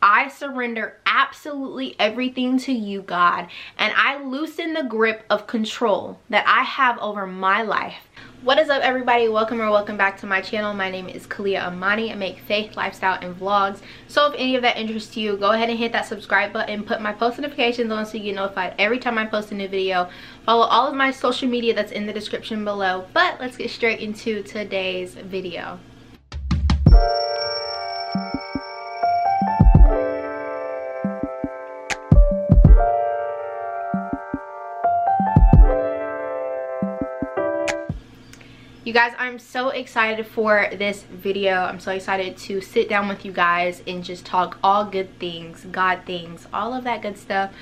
I surrender absolutely everything to you, God, and I loosen the grip of control that I have over my life. What is up everybody? Welcome or welcome back to my channel. My name is Kalia Amani. I make faith, lifestyle, and vlogs. So if any of that interests you, go ahead and hit that subscribe button. Put my post notifications on so you get notified every time I post a new video. Follow all of my social media that's in the description below. But let's get straight into today's video. You guys i'm so excited for this video. I'm so excited to sit down with you guys and just talk all good things god things all of that good stuff.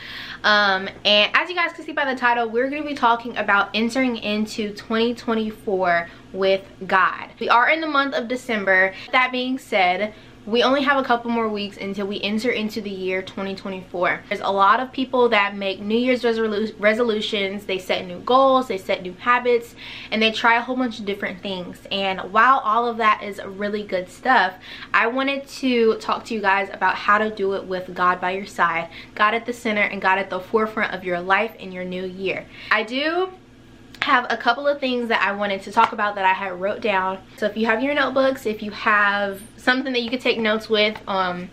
Um, and as you guys can see by the title we're going to be talking about entering into 2024 with god. We are in the month of december. That being said we only have a couple more weeks until we enter into the year 2024 there's a lot of people that make new year's resolu resolutions. They set new goals they set new habits and they try a whole bunch of different things. And while all of that is really good stuff i wanted to talk to you guys about how to do it with god by your side god at the center and god at the forefront of your life in your new year. I do have a couple of things that I wanted to talk about that I had wrote down. So if you have your notebooks, if you have something that you could take notes with, um,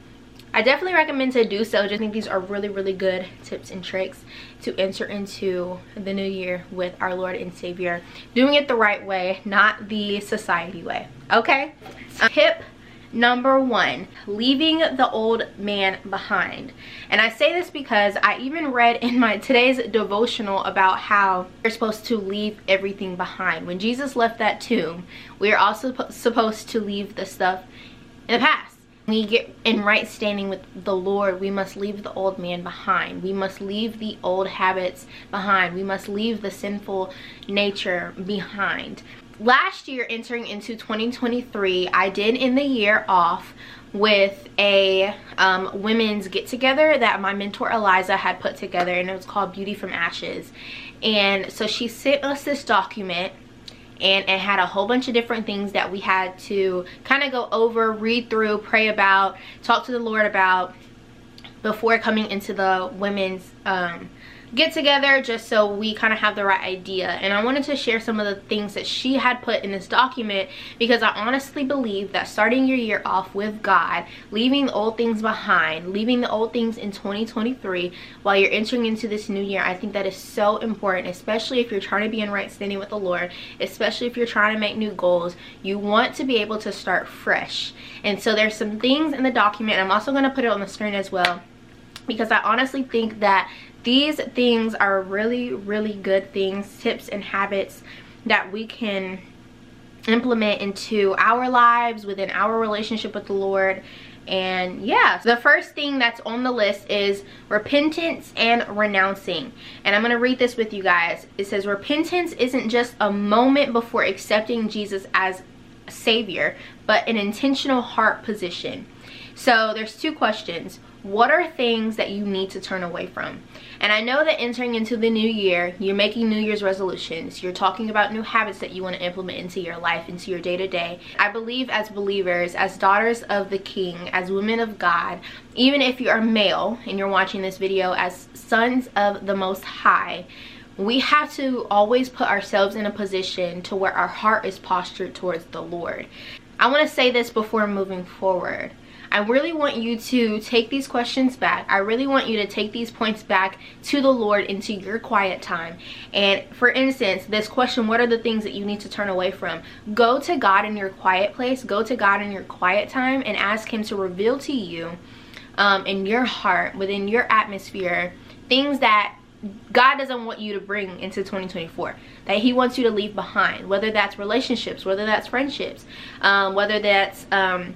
I definitely recommend to do so. Just think these are really, really good tips and tricks to enter into the new year with our Lord and Savior. Doing it the right way, not the society way. Okay? Um, tip Number one, leaving the old man behind. And I say this because I even read in my today's devotional about how we're supposed to leave everything behind. When Jesus left that tomb, we are also supposed to leave the stuff in the past. We get in right standing with the Lord, we must leave the old man behind. We must leave the old habits behind. We must leave the sinful nature behind last year entering into 2023 i did in the year off with a um, women's get together that my mentor eliza had put together and it was called beauty from ashes. And so she sent us this document and it had a whole bunch of different things that we had to kind of go over read through pray about talk to the lord about before coming into the women's um, get together just so we kind of have the right idea. And I wanted to share some of the things that she had put in this document because I honestly believe that starting your year off with God leaving the old things behind leaving the old things in 2023 while you're entering into this new year I think that is so important especially if you're trying to be in right standing with the Lord especially if you're trying to make new goals. You want to be able to start fresh. And so there's some things in the document I'm also going to put it on the screen as well because I honestly think that these things are really really good things tips and habits that we can implement into our lives within our relationship with the lord. And yeah the first thing that's on the list is repentance and renouncing. And i'm going to read this with you guys. It says repentance isn't just a moment before accepting jesus as a savior but an intentional heart position. So there's two questions. What are things that you need to turn away from and i know that entering into the new year you're making new year's resolutions. You're talking about new habits that you want to implement into your life into your day-to-day. I believe as believers as daughters of the king as women of god even if you are male and you're watching this video as sons of the most high we have to always put ourselves in a position to where our heart is postured towards the lord. I want to say this before moving forward I really want you to take these questions back. I really want you to take these points back to the Lord into your quiet time. And for instance, this question, what are the things that you need to turn away from? Go to God in your quiet place. Go to God in your quiet time and ask him to reveal to you um, in your heart, within your atmosphere, things that God doesn't want you to bring into 2024 that he wants you to leave behind whether that's relationships whether that's friendships um, whether that's um,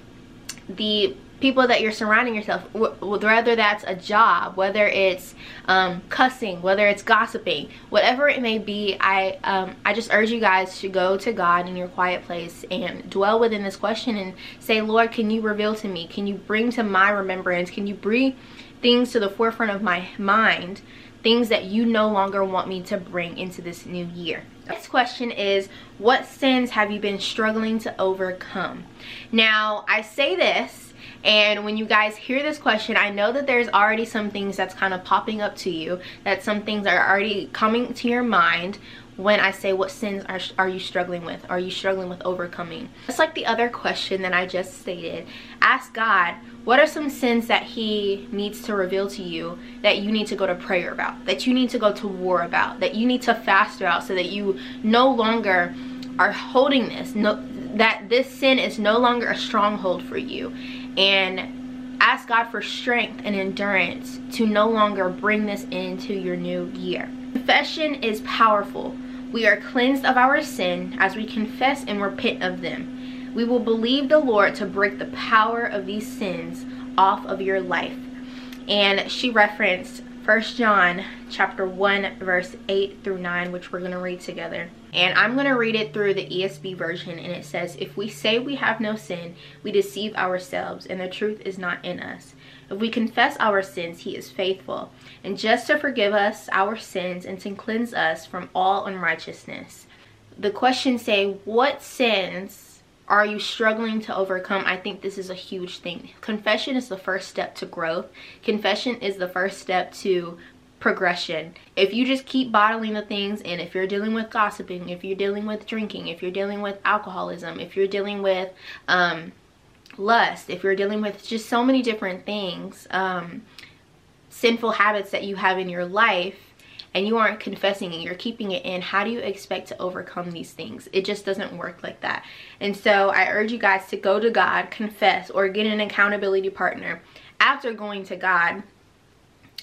the people that you're surrounding yourself with, whether that's a job whether it's um, cussing whether it's gossiping whatever it may be I um, I just urge you guys to go to God in your quiet place and dwell within this question and say Lord can you reveal to me? Can you bring to my remembrance? Can you bring things to the forefront of my mind things that you no longer want me to bring into this new year? Next question is, what sins have you been struggling to overcome? Now, I say this And when you guys hear this question, I know that there's already some things that's kind of popping up to you, that some things are already coming to your mind when I say what sins are, are you struggling with? Are you struggling with overcoming? Just like the other question that I just stated, ask God, what are some sins that he needs to reveal to you that you need to go to prayer about, that you need to go to war about, that you need to fast about so that you no longer are holding this, no, that this sin is no longer a stronghold for you. And ask God for strength and endurance to no longer bring this into your new year. Confession is powerful we are cleansed of our sin as we confess and repent of them. We will believe the Lord to break the power of these sins off of your life. And she referenced First John chapter 1 verse 8 through 9 which we're going to read together. And I'm going to read it through the ESV version and it says if we say we have no sin we deceive ourselves and the truth is not in us. If we confess our sins, he is faithful and just to forgive us our sins and to cleanse us from all unrighteousness. The question say, what sins are you struggling to overcome? I think this is a huge thing. Confession is the first step to growth. Confession is the first step to progression. If you just keep bottling the things and if you're dealing with gossiping, if you're dealing with drinking, if you're dealing with alcoholism, if you're dealing with um, lust, if you're dealing with just so many different things, um, sinful habits that you have in your life, and you aren't confessing and you're keeping it in, how do you expect to overcome these things? It just doesn't work like that. And so I urge you guys to go to God, confess, or get an accountability partner after going to God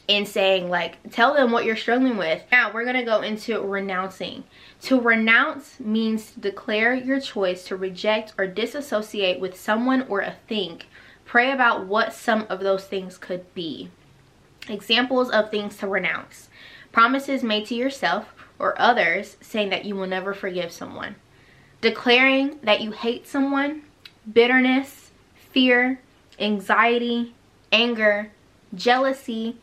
and saying like tell them what you're struggling with. Now we're going to go into renouncing. To renounce means to declare your choice to reject or disassociate with someone or a thing. Pray about what some of those things could be. Examples of things to renounce promises made to yourself or others saying that you will never forgive someone declaring that you hate someone bitterness fear anxiety anger jealousy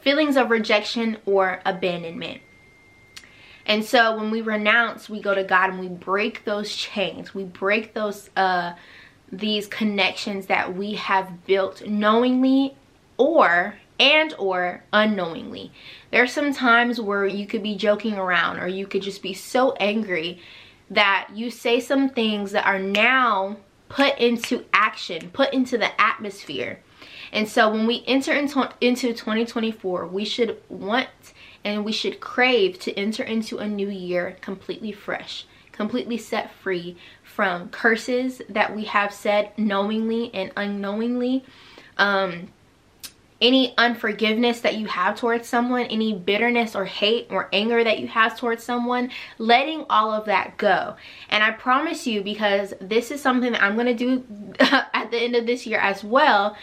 feelings of rejection or abandonment. And so when we renounce, we go to God and we break those chains. We break those uh these connections that we have built knowingly or and or unknowingly. There are some times where you could be joking around or you could just be so angry that you say some things that are now put into action, put into the atmosphere and so when we enter into, into 2024, we should want and we should crave to enter into a new year completely fresh, completely set free from curses that we have said knowingly and unknowingly. Um, any unforgiveness that you have towards someone, any bitterness or hate or anger that you have towards someone, letting all of that go. And I promise you, because this is something that I'm going to do at the end of this year as well,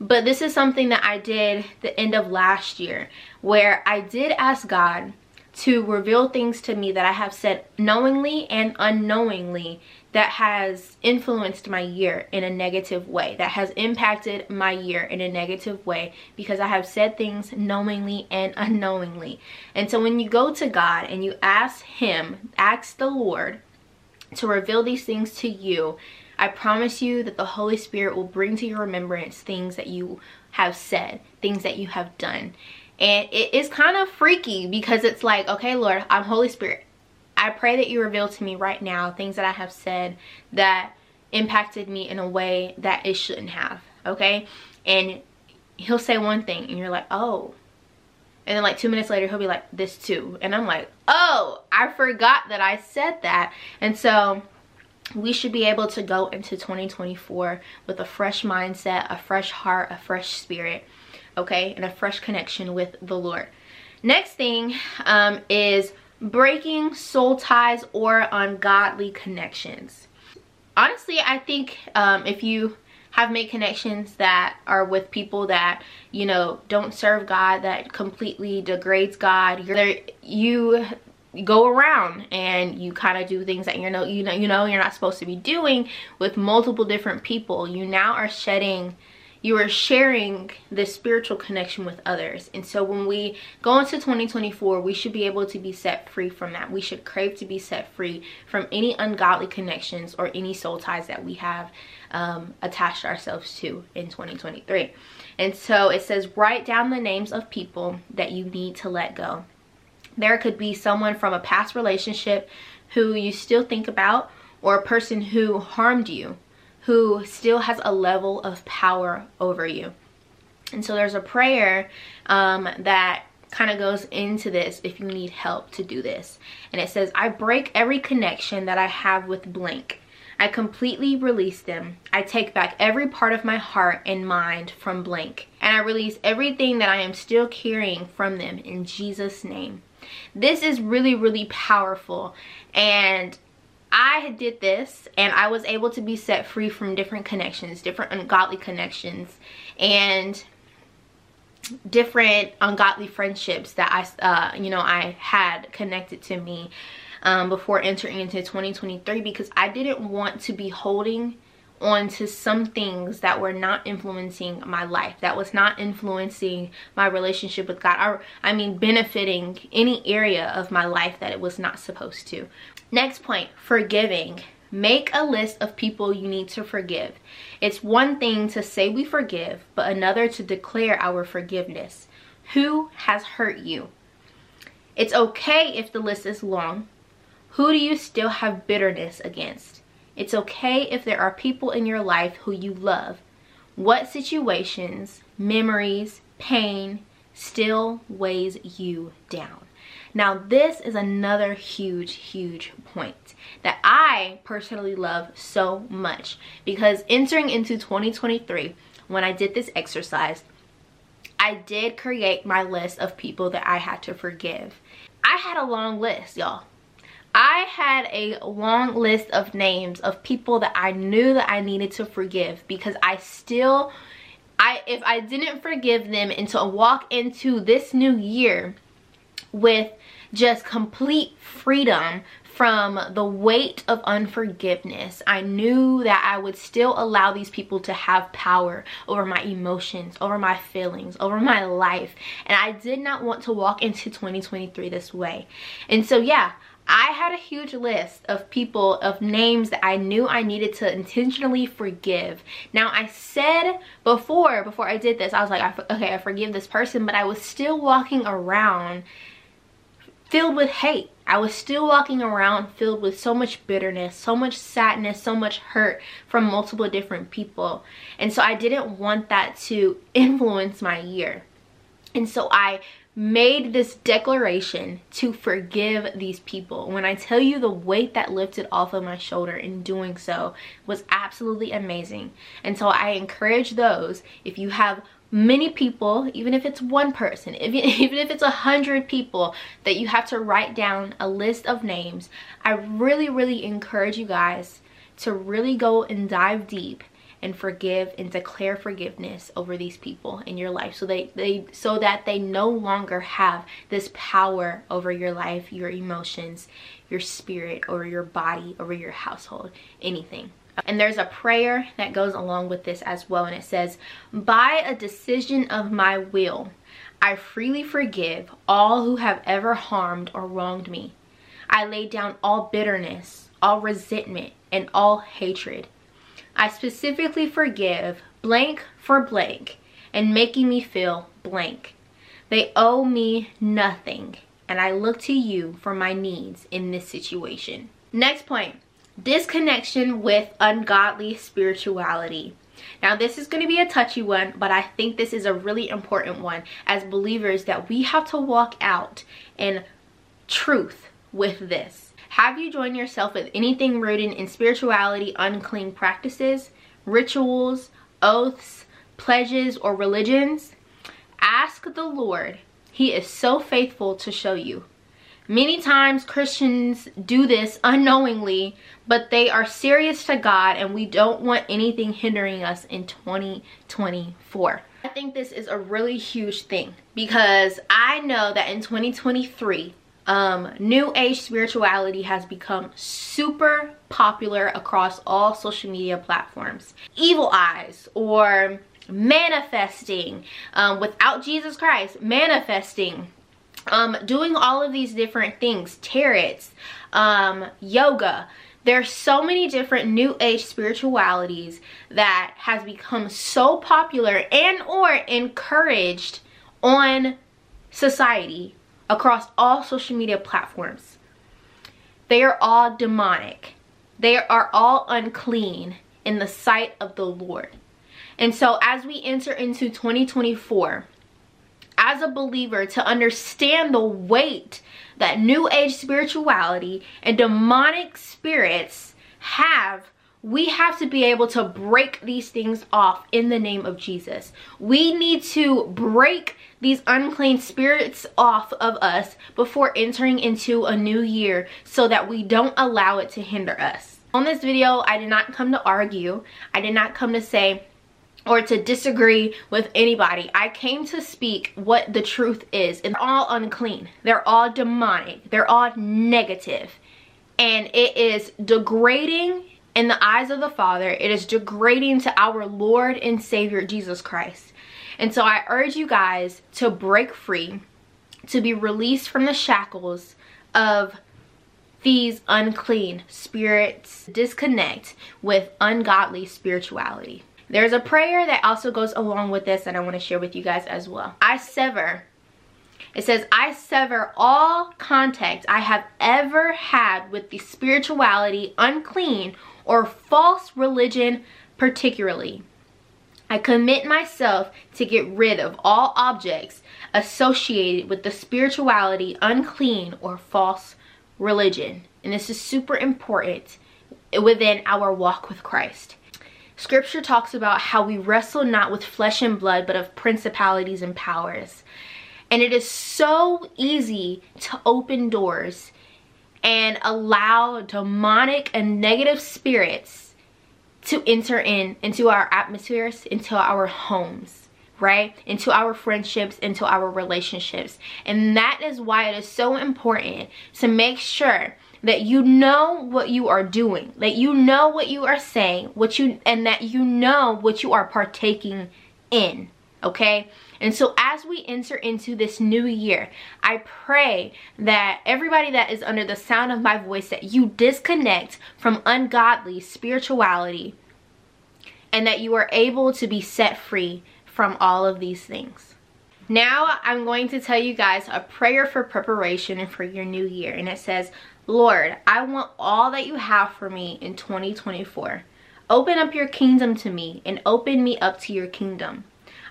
but this is something that I did the end of last year where I did ask God to reveal things to me that I have said knowingly and unknowingly that has influenced my year in a negative way, that has impacted my year in a negative way because I have said things knowingly and unknowingly. And so when you go to God and you ask Him, ask the Lord to reveal these things to you, I promise you that the Holy Spirit will bring to your remembrance things that you have said, things that you have done. And it is kind of freaky because it's like, okay, Lord, I'm Holy Spirit. I pray that you reveal to me right now things that I have said that impacted me in a way that it shouldn't have, okay? And he'll say one thing and you're like, oh. And then like two minutes later, he'll be like, this too. And I'm like, oh, I forgot that I said that. And so we should be able to go into 2024 with a fresh mindset, a fresh heart, a fresh spirit, okay, and a fresh connection with the Lord. Next thing um, is breaking soul ties or ungodly connections. Honestly, I think um, if you have made connections that are with people that you know don't serve God, that completely degrades God, you're, you go around and you kind of do things that you know you know you know you're not supposed to be doing with multiple different people you now are shedding you are sharing this spiritual connection with others. And so when we go into 2024, we should be able to be set free from that. We should crave to be set free from any ungodly connections or any soul ties that we have um, attached ourselves to in 2023. And so it says, write down the names of people that you need to let go. There could be someone from a past relationship who you still think about or a person who harmed you who still has a level of power over you. And so there's a prayer um, that kind of goes into this if you need help to do this. And it says, I break every connection that I have with blank. I completely release them. I take back every part of my heart and mind from blank. And I release everything that I am still carrying from them in Jesus' name. This is really, really powerful. And I did this and I was able to be set free from different connections, different ungodly connections, and different ungodly friendships that I, uh, you know, I had connected to me um, before entering into 2023 because I didn't want to be holding on to some things that were not influencing my life that was not influencing my relationship with god or i mean benefiting any area of my life that it was not supposed to Next point, forgiving. Make a list of people you need to forgive. It's one thing to say we forgive, but another to declare our forgiveness. Who has hurt you? It's okay if the list is long. Who do you still have bitterness against? It's okay if there are people in your life who you love. What situations, memories, pain still weighs you down? Now, this is another huge, huge point that I personally love so much because entering into 2023, when I did this exercise, I did create my list of people that I had to forgive. I had a long list, y'all. I had a long list of names of people that I knew that I needed to forgive because I still I if I didn't forgive them and to walk into this new year with just complete freedom from the weight of unforgiveness. I knew that I would still allow these people to have power over my emotions, over my feelings, over my life. And I did not want to walk into 2023 this way. And so, yeah, I had a huge list of people, of names that I knew I needed to intentionally forgive. Now, I said before, before I did this, I was like, okay, I forgive this person, but I was still walking around filled with hate. I was still walking around filled with so much bitterness, so much sadness, so much hurt from multiple different people. And so I didn't want that to influence my year. And so I made this declaration to forgive these people. When I tell you the weight that lifted off of my shoulder in doing so was absolutely amazing. And so I encourage those, if you have many people even if it's one person if, even if it's a hundred people that you have to write down a list of names i really really encourage you guys to really go and dive deep and forgive and declare forgiveness over these people in your life so they, they so that they no longer have this power over your life your emotions your spirit or your body over your household anything and there's a prayer that goes along with this as well. And it says, By a decision of my will, I freely forgive all who have ever harmed or wronged me. I lay down all bitterness, all resentment, and all hatred. I specifically forgive blank for blank and making me feel blank. They owe me nothing, and I look to you for my needs in this situation. Next point disconnection with ungodly spirituality. Now, this is going to be a touchy one, but I think this is a really important one as believers that we have to walk out in truth with this. Have you joined yourself with anything rooted in spirituality, unclean practices, rituals, oaths, pledges, or religions? Ask the Lord. He is so faithful to show you. Many times Christians do this unknowingly, but they are serious to God and we don't want anything hindering us in 2024. I think this is a really huge thing because I know that in 2023, um, new age spirituality has become super popular across all social media platforms. Evil eyes or manifesting um, without Jesus Christ, manifesting, um, doing all of these different things, tarots, um, yoga. There's so many different new age spiritualities that has become so popular and or encouraged on society across all social media platforms. They are all demonic. They are all unclean in the sight of the Lord. And so as we enter into 2024, as a believer, to understand the weight that new age spirituality and demonic spirits have we have to be able to break these things off in the name of Jesus. We need to break these unclean spirits off of us before entering into a new year so that we don't allow it to hinder us. On this video, I did not come to argue. I did not come to say, or to disagree with anybody. I came to speak what the truth is. And they're all unclean. They're all demonic. They're all negative. And it is degrading in the eyes of the Father. It is degrading to our Lord and Savior Jesus Christ. And so I urge you guys to break free, to be released from the shackles of these unclean spirits, disconnect with ungodly spirituality. There's a prayer that also goes along with this that I want to share with you guys as well. I sever. It says, I sever all contact I have ever had with the spirituality, unclean, or false religion particularly. I commit myself to get rid of all objects associated with the spirituality, unclean, or false religion. And this is super important within our walk with Christ. Scripture talks about how we wrestle not with flesh and blood, but of principalities and powers. And it is so easy to open doors and allow demonic and negative spirits to enter in into our atmospheres, into our homes, right? Into our friendships, into our relationships. And that is why it is so important to make sure that you know what you are doing, that you know what you are saying, what you and that you know what you are partaking in, okay? And so as we enter into this new year, I pray that everybody that is under the sound of my voice that you disconnect from ungodly spirituality and that you are able to be set free from all of these things. Now I'm going to tell you guys a prayer for preparation and for your new year. And it says, Lord, I want all that you have for me in 2024. Open up your kingdom to me and open me up to your kingdom.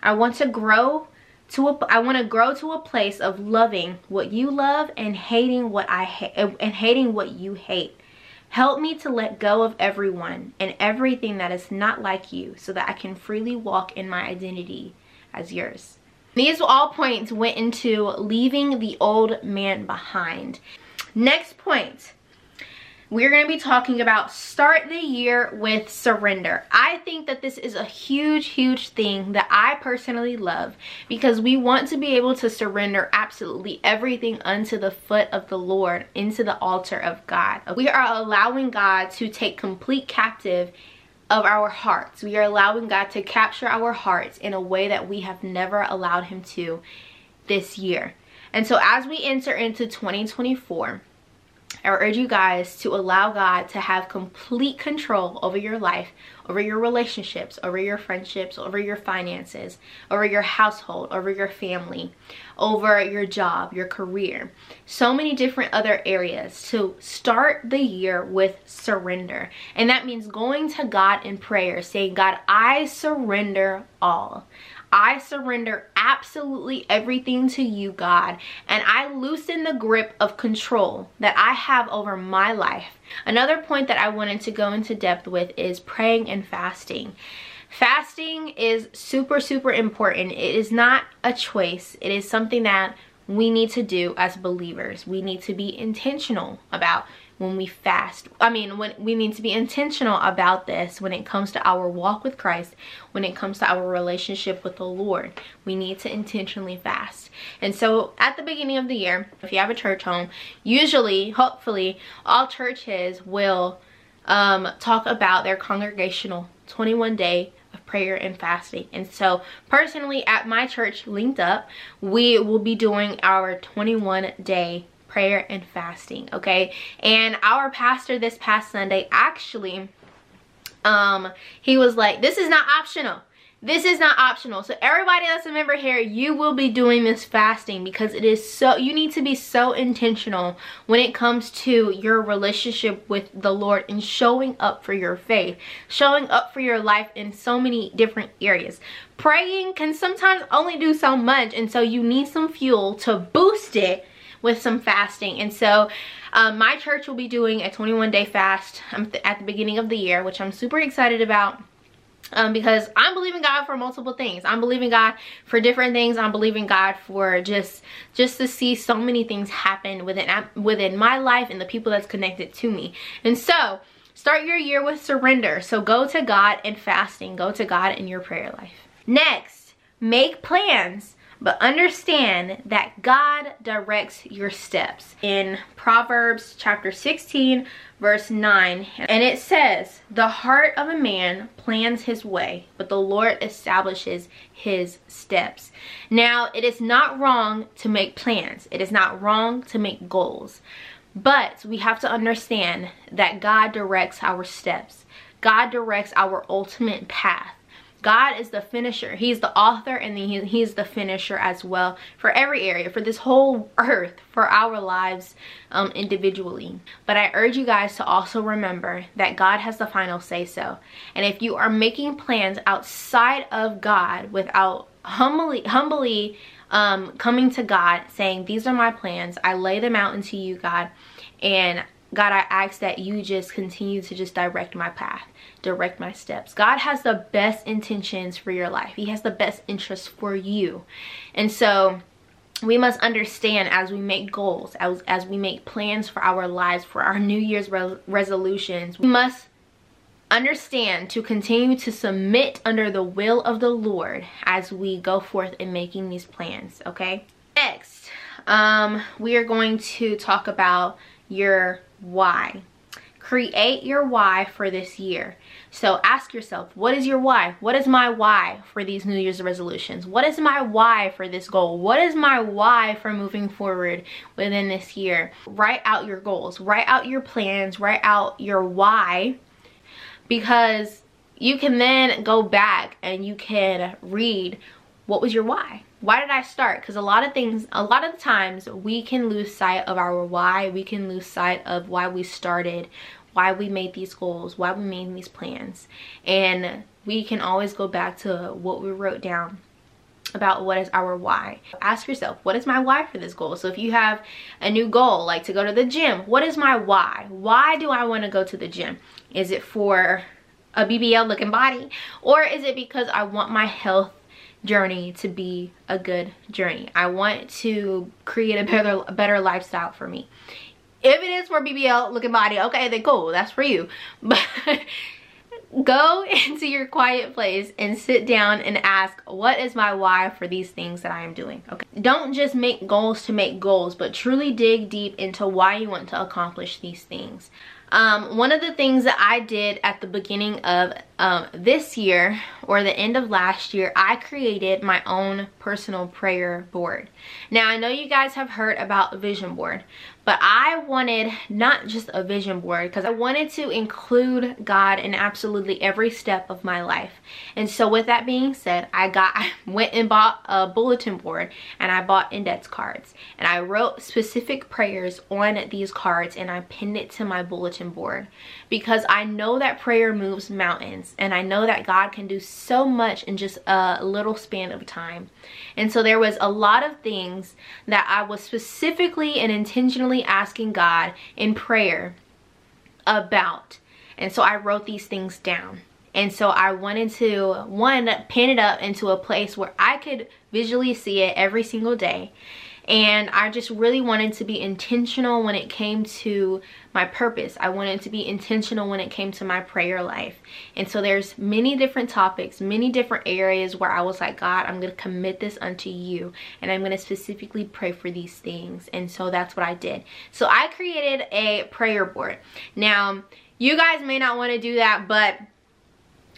I want to grow to a I want to grow to a place of loving what you love and hating what I hate and hating what you hate. Help me to let go of everyone and everything that is not like you so that I can freely walk in my identity as yours. These all points went into leaving the old man behind. Next point, we're going to be talking about start the year with surrender. I think that this is a huge, huge thing that I personally love because we want to be able to surrender absolutely everything unto the foot of the Lord, into the altar of God. We are allowing God to take complete captive of our hearts. We are allowing God to capture our hearts in a way that we have never allowed him to this year. And so as we enter into 2024, I urge you guys to allow God to have complete control over your life, over your relationships, over your friendships, over your finances, over your household, over your family, over your job, your career. So many different other areas to start the year with surrender. And that means going to God in prayer, saying, God, I surrender all. I surrender absolutely everything to you, God, and I loosen the grip of control that I have over my life. Another point that I wanted to go into depth with is praying and fasting. Fasting is super, super important. It is not a choice. It is something that we need to do as believers. We need to be intentional about when we fast. I mean, when we need to be intentional about this when it comes to our walk with Christ, when it comes to our relationship with the Lord. We need to intentionally fast. And so at the beginning of the year, if you have a church home, usually, hopefully, all churches will um, talk about their congregational 21 day of prayer and fasting. And so personally at my church linked up, we will be doing our 21 day prayer and fasting, okay? And our pastor this past Sunday actually um he was like this is not optional. This is not optional. So everybody that's a member here you will be doing this fasting because it is so you need to be so intentional when it comes to your relationship with the lord and showing up for your faith showing up for your life in so many different areas. Praying can sometimes only do so much and so you need some fuel to boost it with some fasting and so um, my church will be doing a 21 day fast um, at the beginning of the year which i'm super excited about um, because I'm believing God for multiple things. I'm believing God for different things. I'm believing God for just just to see so many things happen within within my life and the people that's connected to me. And so, start your year with surrender. So go to God and fasting. Go to God in your prayer life. Next, make plans but understand that God directs your steps. In Proverbs chapter 16, verse 9, and it says, The heart of a man plans his way, but the Lord establishes his steps. Now, it is not wrong to make plans, it is not wrong to make goals. But we have to understand that God directs our steps. God directs our ultimate path. God is the finisher. He's the author and he, he's the finisher as well for every area, for this whole earth, for our lives um, individually. But I urge you guys to also remember that God has the final say so. And if you are making plans outside of God without humbly, humbly um, coming to God saying, these are my plans. I lay them out into you, God. And God, I ask that you just continue to just direct my path direct my steps. God has the best intentions for your life. He has the best interests for you. And so we must understand as we make goals, as, as we make plans for our lives, for our New Year's re resolutions, we must understand to continue to submit under the will of the Lord as we go forth in making these plans, okay? Next, um, we are going to talk about your why. Create your why for this year. So ask yourself, what is your why? What is my why for these New Year's resolutions? What is my why for this goal? What is my why for moving forward within this year? Write out your goals, write out your plans, write out your why because you can then go back and you can read what was your why why did i start because a lot of things a lot of times we can lose sight of our why we can lose sight of why we started why we made these goals why we made these plans and we can always go back to what we wrote down about what is our why. Ask yourself, what is my why for this goal? So if you have a new goal, like to go to the gym, what is my why? Why do I want to go to the gym? Is it for a BBL looking body? Or is it because I want my health journey to be a good journey. I want to create a better a better lifestyle for me. If it is for BBL looking body, okay, then cool, that's for you. But go into your quiet place and sit down and ask what is my why for these things that I am doing okay don't just make goals to make goals but truly dig deep into why you want to accomplish these things um, one of the things that I did at the beginning of um, this year or the end of last year, I created my own personal prayer board. Now, I know you guys have heard about a vision board, but I wanted not just a vision board because I wanted to include God in absolutely every step of my life. And so with that being said, I got I went and bought a bulletin board and I bought index cards and I wrote specific prayers on these cards and I pinned it to my bulletin board because I know that prayer moves mountains and I know that God can do so much in just a little span of time. And so there was a lot of things that I was specifically and intentionally asking God in prayer about. And so I wrote these things down. And so I wanted to, one, pin it up into a place where I could visually see it every single day and I just really wanted to be intentional when it came to my purpose. I wanted to be intentional when it came to my prayer life. And so there's many different topics, many different areas where I was like, God, I'm going to commit this unto you and I'm going to specifically pray for these things. And so that's what I did. So I created a prayer board. Now, you guys may not want to do that, but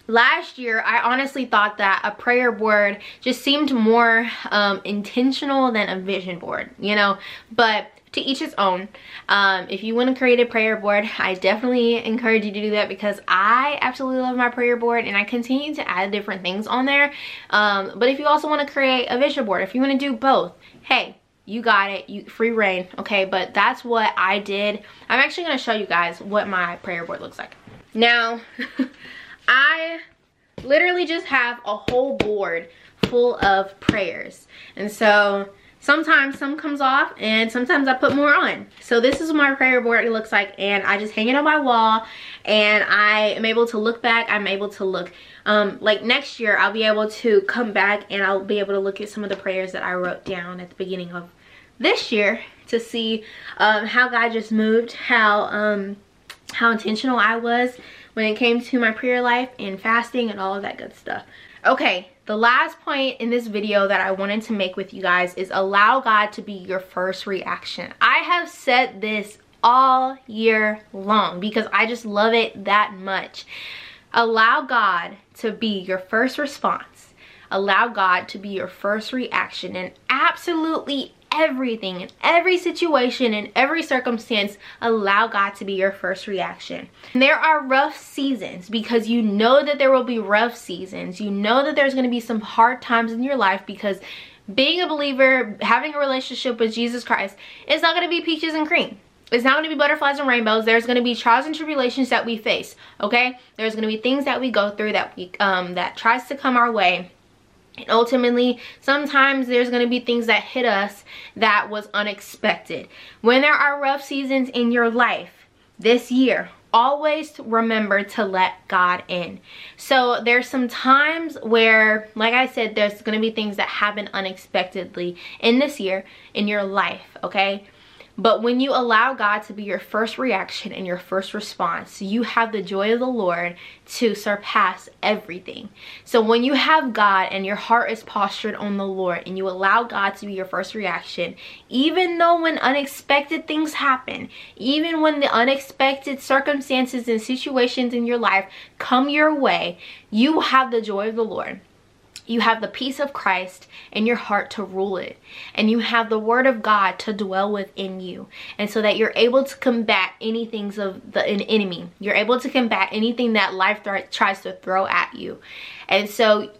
last year i honestly thought that a prayer board just seemed more um, intentional than a vision board you know? But to each his own. Um, if you want to create a prayer board i definitely encourage you to do that because i absolutely love my prayer board and i continue to add different things on there. Um, but if you also want to create a vision board if you want to do both hey you got it you free reign okay? But that's what i did. I'm actually going to show you guys what my prayer board looks like. Now I literally just have a whole board full of prayers. And so sometimes some comes off and sometimes I put more on. So this is what my prayer board looks like and I just hang it on my wall and I am able to look back. I'm able to look, um, like next year I'll be able to come back and I'll be able to look at some of the prayers that I wrote down at the beginning of this year to see um, how God just moved, how, um, how intentional I was when it came to my prayer life and fasting and all of that good stuff. Okay, the last point in this video that I wanted to make with you guys is allow God to be your first reaction. I have said this all year long because I just love it that much. Allow God to be your first response. Allow God to be your first reaction in absolutely everything, in every situation, in every circumstance, allow God to be your first reaction. There are rough seasons because you know that there will be rough seasons. You know that there's going to be some hard times in your life because being a believer, having a relationship with Jesus Christ, it's not going to be peaches and cream. It's not going to be butterflies and rainbows. There's going to be trials and tribulations that we face, okay? There's going to be things that we go through that we um that tries to come our way and ultimately, sometimes there's going to be things that hit us that was unexpected. When there are rough seasons in your life this year, always remember to let God in. So there's some times where, like I said, there's going to be things that happen unexpectedly in this year in your life, okay? But when you allow God to be your first reaction and your first response, you have the joy of the Lord to surpass everything. So when you have God and your heart is postured on the Lord and you allow God to be your first reaction, even though when unexpected things happen, even when the unexpected circumstances and situations in your life come your way, you have the joy of the Lord you have the peace of Christ in your heart to rule it. And you have the word of God to dwell within you. And so that you're able to combat anything of the an enemy. You're able to combat anything that life tries to throw at you. And so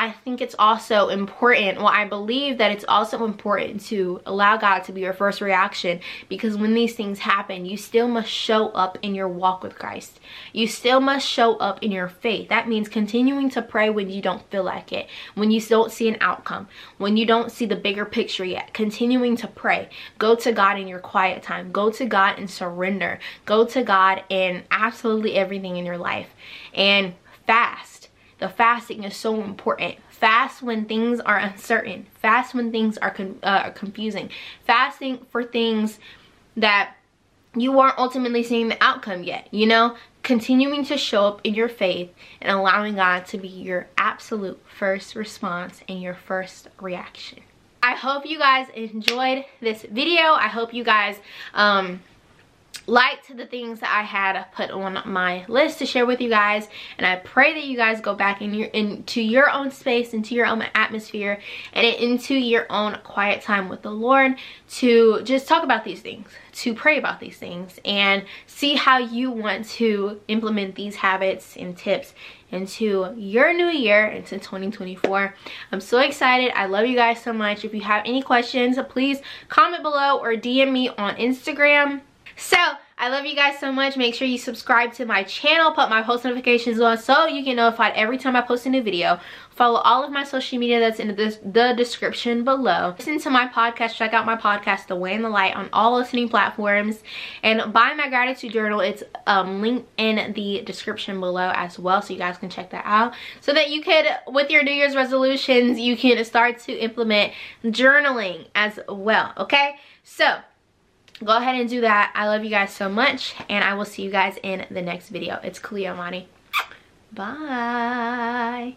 I think it's also important, well, I believe that it's also important to allow God to be your first reaction because when these things happen, you still must show up in your walk with Christ. You still must show up in your faith. That means continuing to pray when you don't feel like it, when you don't see an outcome, when you don't see the bigger picture yet. Continuing to pray. Go to God in your quiet time. Go to God and surrender. Go to God in absolutely everything in your life. And fast the fasting is so important. Fast when things are uncertain. Fast when things are con uh, confusing. Fasting for things that you aren't ultimately seeing the outcome yet, you know? Continuing to show up in your faith and allowing God to be your absolute first response and your first reaction. I hope you guys enjoyed this video. I hope you guys um, liked the things that I had put on my list to share with you guys. And I pray that you guys go back in your into your own space into your own atmosphere and into your own quiet time with the Lord to just talk about these things to pray about these things and see how you want to implement these habits and tips into your new year into 2024 i'm so excited. I love you guys so much. If you have any questions please comment below or dm me on instagram so, I love you guys so much. Make sure you subscribe to my channel, put my post notifications on so you get notified every time I post a new video. Follow all of my social media that's in the, the description below. Listen to my podcast. Check out my podcast, The Way and the Light, on all listening platforms. And buy my gratitude journal. It's um, linked in the description below as well, so you guys can check that out. So that you could, with your New Year's resolutions, you can start to implement journaling as well, okay? So, go ahead and do that. I love you guys so much, and I will see you guys in the next video. It's Kalia Amani. Bye.